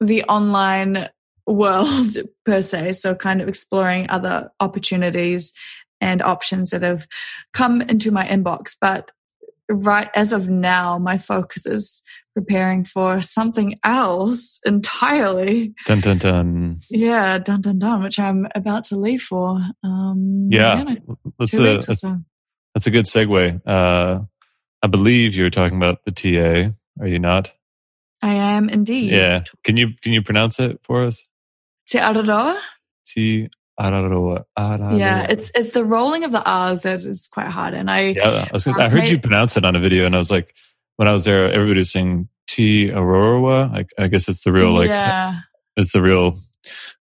the online world per se. So kind of exploring other opportunities and options that have come into my inbox. But right as of now, my focus is preparing for something else entirely. Dun dun dun. Yeah, dun dun dun, which I'm about to leave for. Um, yeah, that's a that's, so. that's, a good segue. Uh, I believe you were talking about the TA. Are you not? I am indeed. Yeah. Can you can you pronounce it for us? Te Araroa. Te Araroa. Araroa. Yeah, it's it's the rolling of the R's that is quite hard. And I yeah, I, was gonna, I heard you pronounce it on a video, and I was like, when I was there, everybody was saying Te Aurora. Like, I guess it's the real like, yeah. it's the real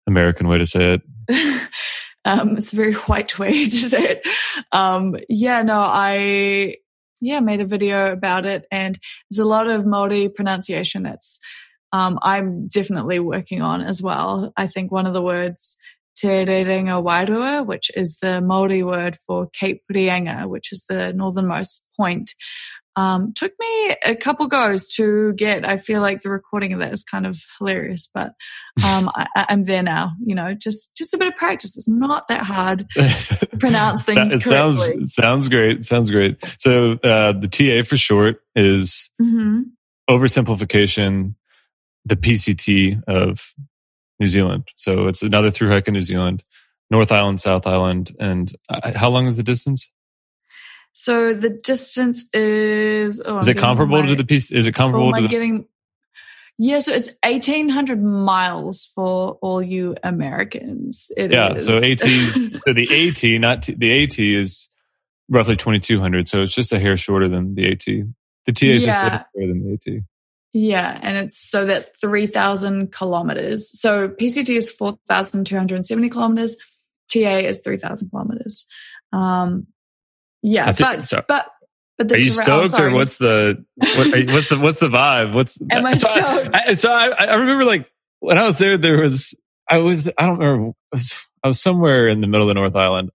American way to say it. um, it's a very white way to say it. Um, yeah, no, I yeah made a video about it, and there's a lot of Maori pronunciation that's um, I'm definitely working on as well. I think one of the words Te Rerenga Wairua, which is the Maori word for Cape Reinga, which is the northernmost point, um, took me a couple goes to get. I feel like the recording of that is kind of hilarious, but um, I, am there now. You know, just just a bit of practice. It's not that hard to pronounce things. it correctly. sounds sounds great. Sounds great. So uh, the TA for short is mm-hmm. oversimplification. The PCT of New Zealand. So it's another through hike in New Zealand, North Island, South Island, and uh, how long is the distance? So the distance is. Oh, is I'm it comparable my, to the piece? Is it comparable oh, to the? Getting, yeah, so it's eighteen hundred miles for all you Americans. It yeah, is. so AT, so the AT, not t, the AT is roughly twenty two hundred. So it's just a hair shorter than the AT. The TA is yeah. just a hair shorter than the AT. Yeah, and it's so that's 3,000 kilometers. So PCT is 4,270 kilometers, TA is 3,000 kilometers. Um, yeah, think, but, so. but, but the Are you stoked or what's the, what, what's the, what's the vibe? What's, Am I so stoked? I, so I, I remember like when I was there, there was, I was, I don't remember, I was somewhere in the middle of the North Island.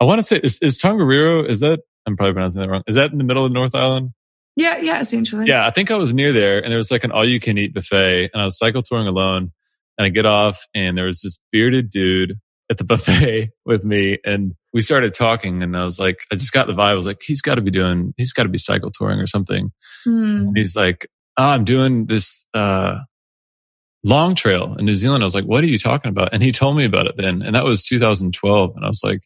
I want to say, is, is Tongariro, is that, I'm probably pronouncing that wrong. Is that in the middle of the North Island? Yeah, yeah, essentially. Yeah, I think I was near there and there was like an all you can eat buffet and I was cycle touring alone and I get off and there was this bearded dude at the buffet with me and we started talking and I was like, I just got the vibe. I was like, he's got to be doing, he's got to be cycle touring or something. Mm. he's like, oh, I'm doing this, uh, long trail in New Zealand. I was like, what are you talking about? And he told me about it then. And that was 2012. And I was like,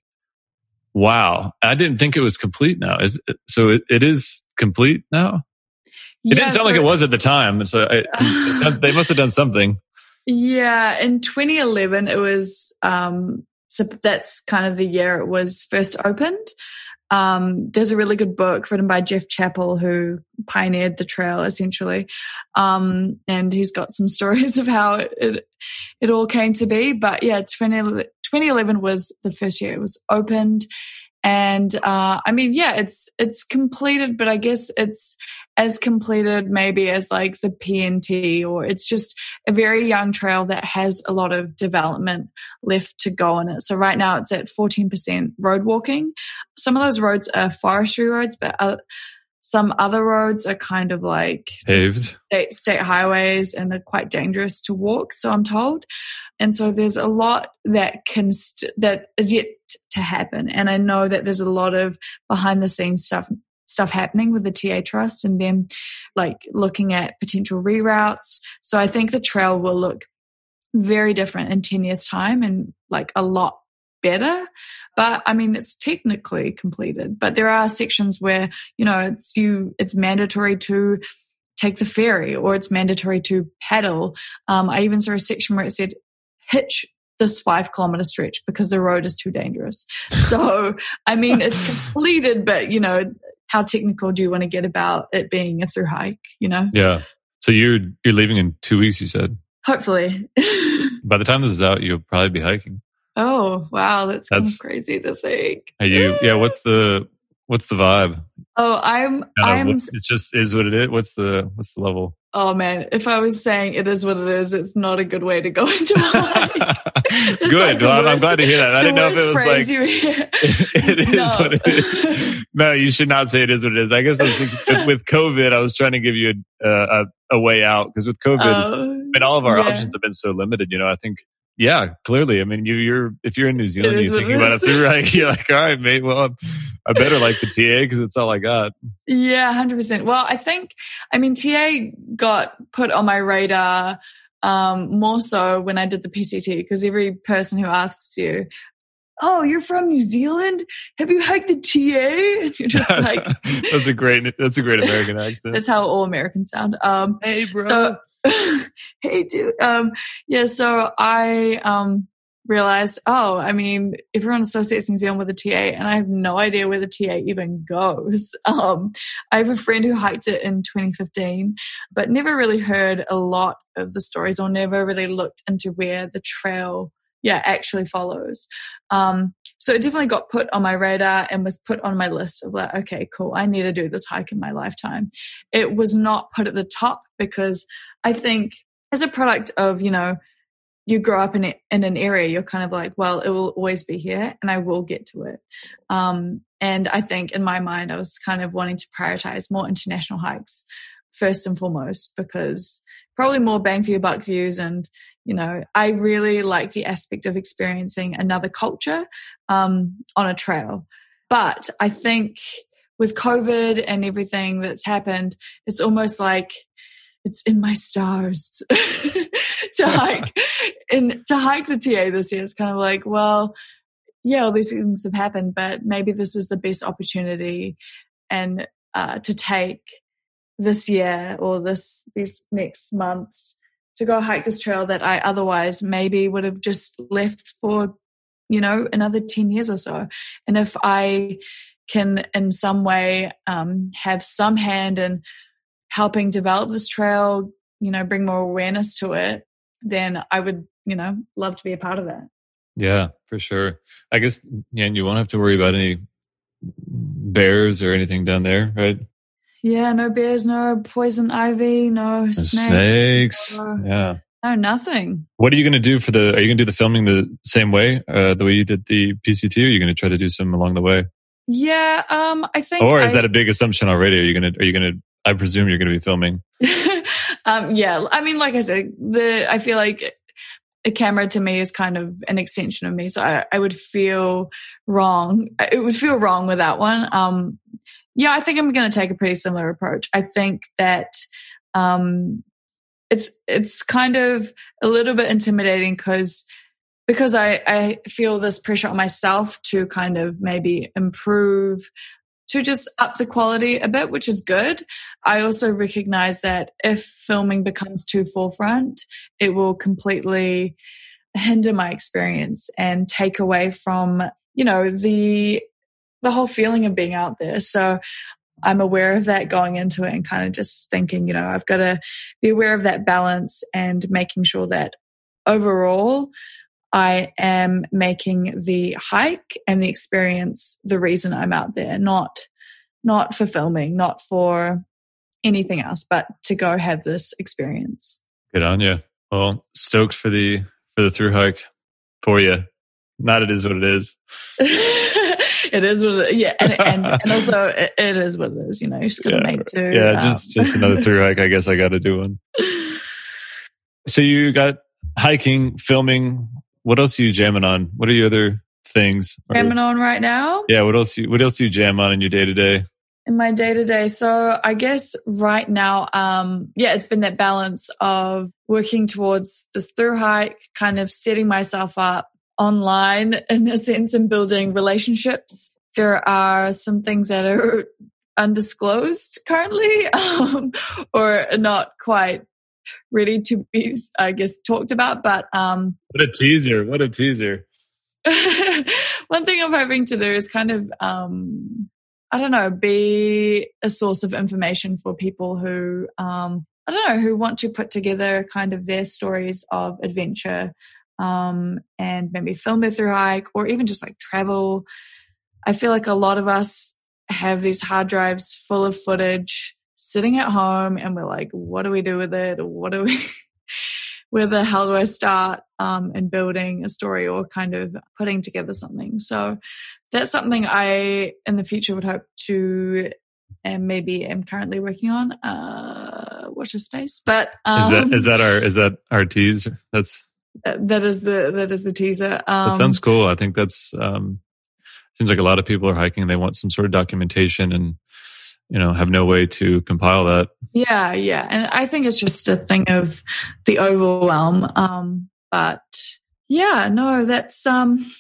Wow. I didn't think it was complete now. Is it, so it, it is complete now? It didn't sound so, like it was at the time. So I, they must have done something. Yeah. In 2011, it was, um, so that's kind of the year it was first opened. Um, there's a really good book written by Geoff Chapple who pioneered the trail essentially. Um, and he's got some stories of how it, it, it all came to be. But yeah, 20, 2011 was the first year it was opened. And uh, I mean, yeah, it's it's completed, but I guess it's as completed maybe as like the PNT, or it's just a very young trail that has a lot of development left to go on it. So right now it's at 14% road walking. Some of those roads are forestry roads, but uh, some other roads are kind of like state, state highways and they're quite dangerous to walk. So I'm told. And so there's a lot that can, st- that is yet to happen. And I know that there's a lot of behind the scenes stuff, stuff happening with the TA Trust and them like looking at potential reroutes. So I think the trail will look very different in 10 years time and like a lot better. But I mean, it's technically completed, but there are sections where, you know, it's you, it's mandatory to take the ferry or it's mandatory to paddle. Um, I even saw a section where it said hitch this five kilometer stretch because the road is too dangerous. So, I mean, it's completed, but you know, how technical do you want to get about it being a through hike, you know? Yeah. So you're, you're leaving in two weeks, you said? Hopefully. By the time this is out, you'll probably be hiking. Oh, wow. That's, that's crazy to think. Are you, yeah. What's the, what's the vibe? Oh, I'm, I'm, it just is what it is. What's the, what's the level? Oh man, if I was saying it is what it is, it's not a good way to go into my life. good. Like well, I'm glad to hear that. I didn't know if it was like it is no. what it is. No, you should not say it is what it is. I guess I thinking, with COVID, I was trying to give you a a, a way out because with COVID, oh, and all of our yeah. options have been so limited. You know, I think yeah, clearly. I mean, you, are if you're in New Zealand, you're thinking about it through, right? You're like, all right, mate. Well, I better like the TA because it's all I got. Yeah, hundred percent. Well, I think, I mean, TA got put on my radar um, more so when I did the PCT because every person who asks you, "Oh, you're from New Zealand? Have you hiked the TA?" And you're just like, "That's a great, that's a great American accent." that's how all Americans sound. Um, hey, bro. So, hey dude. Um, yeah, so I um realized, oh, I mean, everyone associates New Zealand with a TA, and I have no idea where the TA even goes. Um, I have a friend who hiked it in 2015, but never really heard a lot of the stories or never really looked into where the trail yeah, actually follows. Um, so it definitely got put on my radar and was put on my list of like, okay, cool, I need to do this hike in my lifetime. It was not put at the top because I think as a product of, you know, you grow up in it, in an area, you're kind of like, well, it will always be here, and I will get to it. Um, and I think in my mind, I was kind of wanting to prioritize more international hikes first and foremost because probably more bang for your buck views and you know i really like the aspect of experiencing another culture um, on a trail. But i think with covid and everything that's happened it's almost like it's in my stars to hike and to hike the ta this year. It's kind of like well yeah all these things have happened but maybe this is the best opportunity and uh, to take this year or this these next months to go hike this trail that I otherwise maybe would have just left for, you know, another 10 years or so. And if I can in some way um, have some hand in helping develop this trail, you know, bring more awareness to it, then I would, you know, love to be a part of that. Yeah, for sure. I guess, yeah, and you won't have to worry about any bears or anything down there, right? Yeah, no bears, no poison ivy, no snakes. Snakes. No, yeah. No, nothing. What are you going to do for the? Are you going to do the filming the same way, uh, the way you did the PCT? Or are you going to try to do some along the way? Yeah, um, I think. Or is I, that a big assumption already? Are you going to? Are you going to? I presume you're going to be filming. um, yeah, I mean, like I said, the I feel like a camera to me is kind of an extension of me, so I, I would feel wrong. It would feel wrong with that one. Um, yeah, I think I'm going to take a pretty similar approach. I think that um, it's it's kind of a little bit intimidating because because I, I feel this pressure on myself to kind of maybe improve to just up the quality a bit, which is good. I also recognize that if filming becomes too forefront, it will completely hinder my experience and take away from, you know, the the whole feeling of being out there. So I'm aware of that going into it and kind of just thinking, you know, I've got to be aware of that balance and making sure that overall I am making the hike and the experience the reason I'm out there, not not for filming, not for anything else, but to go have this experience. Good on you. Well, stoked for the for the through hike for you. Not it is what it is. it is what it, yeah, and, and, and also it, it is what it is. You know, you're just gonna yeah. make two. Yeah, um, just just another through hike. I guess I got to do one. So you got hiking, filming. What else are you jamming on? What are your other things? Jamming on right now? Yeah. What else? You, what else do you jam on in your day to day? In my day to day, so I guess right now, um, yeah, it's been that balance of working towards this through hike, kind of setting myself up online in a sense and building relationships. There are some things that are undisclosed currently um, or not quite ready to be, I guess, talked about. But um, what a teaser! What a teaser! one thing I'm hoping to do is kind of, um, I don't know, be a source of information for people who, um, I don't know, who want to put together kind of their stories of adventure um, and maybe film it through hike or even just like travel. I feel like a lot of us have these hard drives full of footage sitting at home and we're like, what do we do with it? What do we, where the hell do I start um, in building a story or kind of putting together something? So that's something I, in the future, would hope to and maybe am currently working on. Uh, watch a space, but um, is that is that our is that our tease? That's that is the that is the teaser. Um, that sounds cool. I think that's um, seems like a lot of people are hiking. They want some sort of documentation and you know have no way to compile that. Yeah, yeah, and I think it's just a thing of the overwhelm. Um, but yeah, no, that's um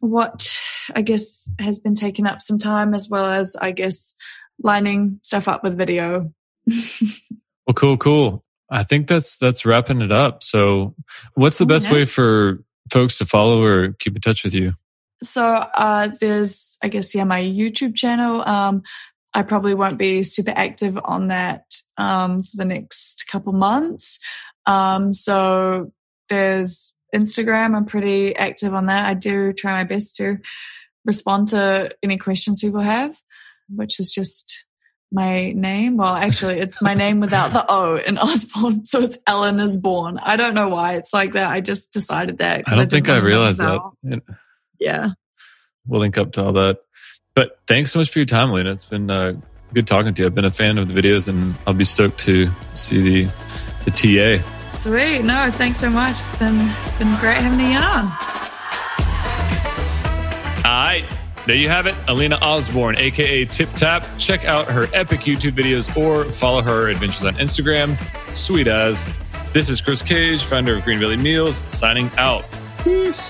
what I guess has been taking up some time as well as I guess lining stuff up with video. well, cool, cool. I think that's that's wrapping it up. So, what's the best way for folks to follow or keep in touch with you? So, uh, there's, I guess, yeah, my YouTube channel. Um, I probably won't be super active on that um, for the next couple months. Um, so, there's Instagram. I'm pretty active on that. I do try my best to respond to any questions people have, which is just my name. Well, actually, it's my name without the O in Osborne. So it's Ellen is born. I don't know why it's like that. I just decided that. I don't I think I realized that. Yeah. We'll link up to all that. But thanks so much for your time, Lena. It's been uh, good talking to you. I've been a fan of the videos and I'll be stoked to see the, the TA. Sweet. No, thanks so much. It's been, it's been great having you on. All right. There you have it, Alina Osborne, aka Tip Tap. Check out her epic YouTube videos or follow her adventures on Instagram. Sweet as. This is Chris Cage, founder of Greenbelly Meals, signing out. Peace.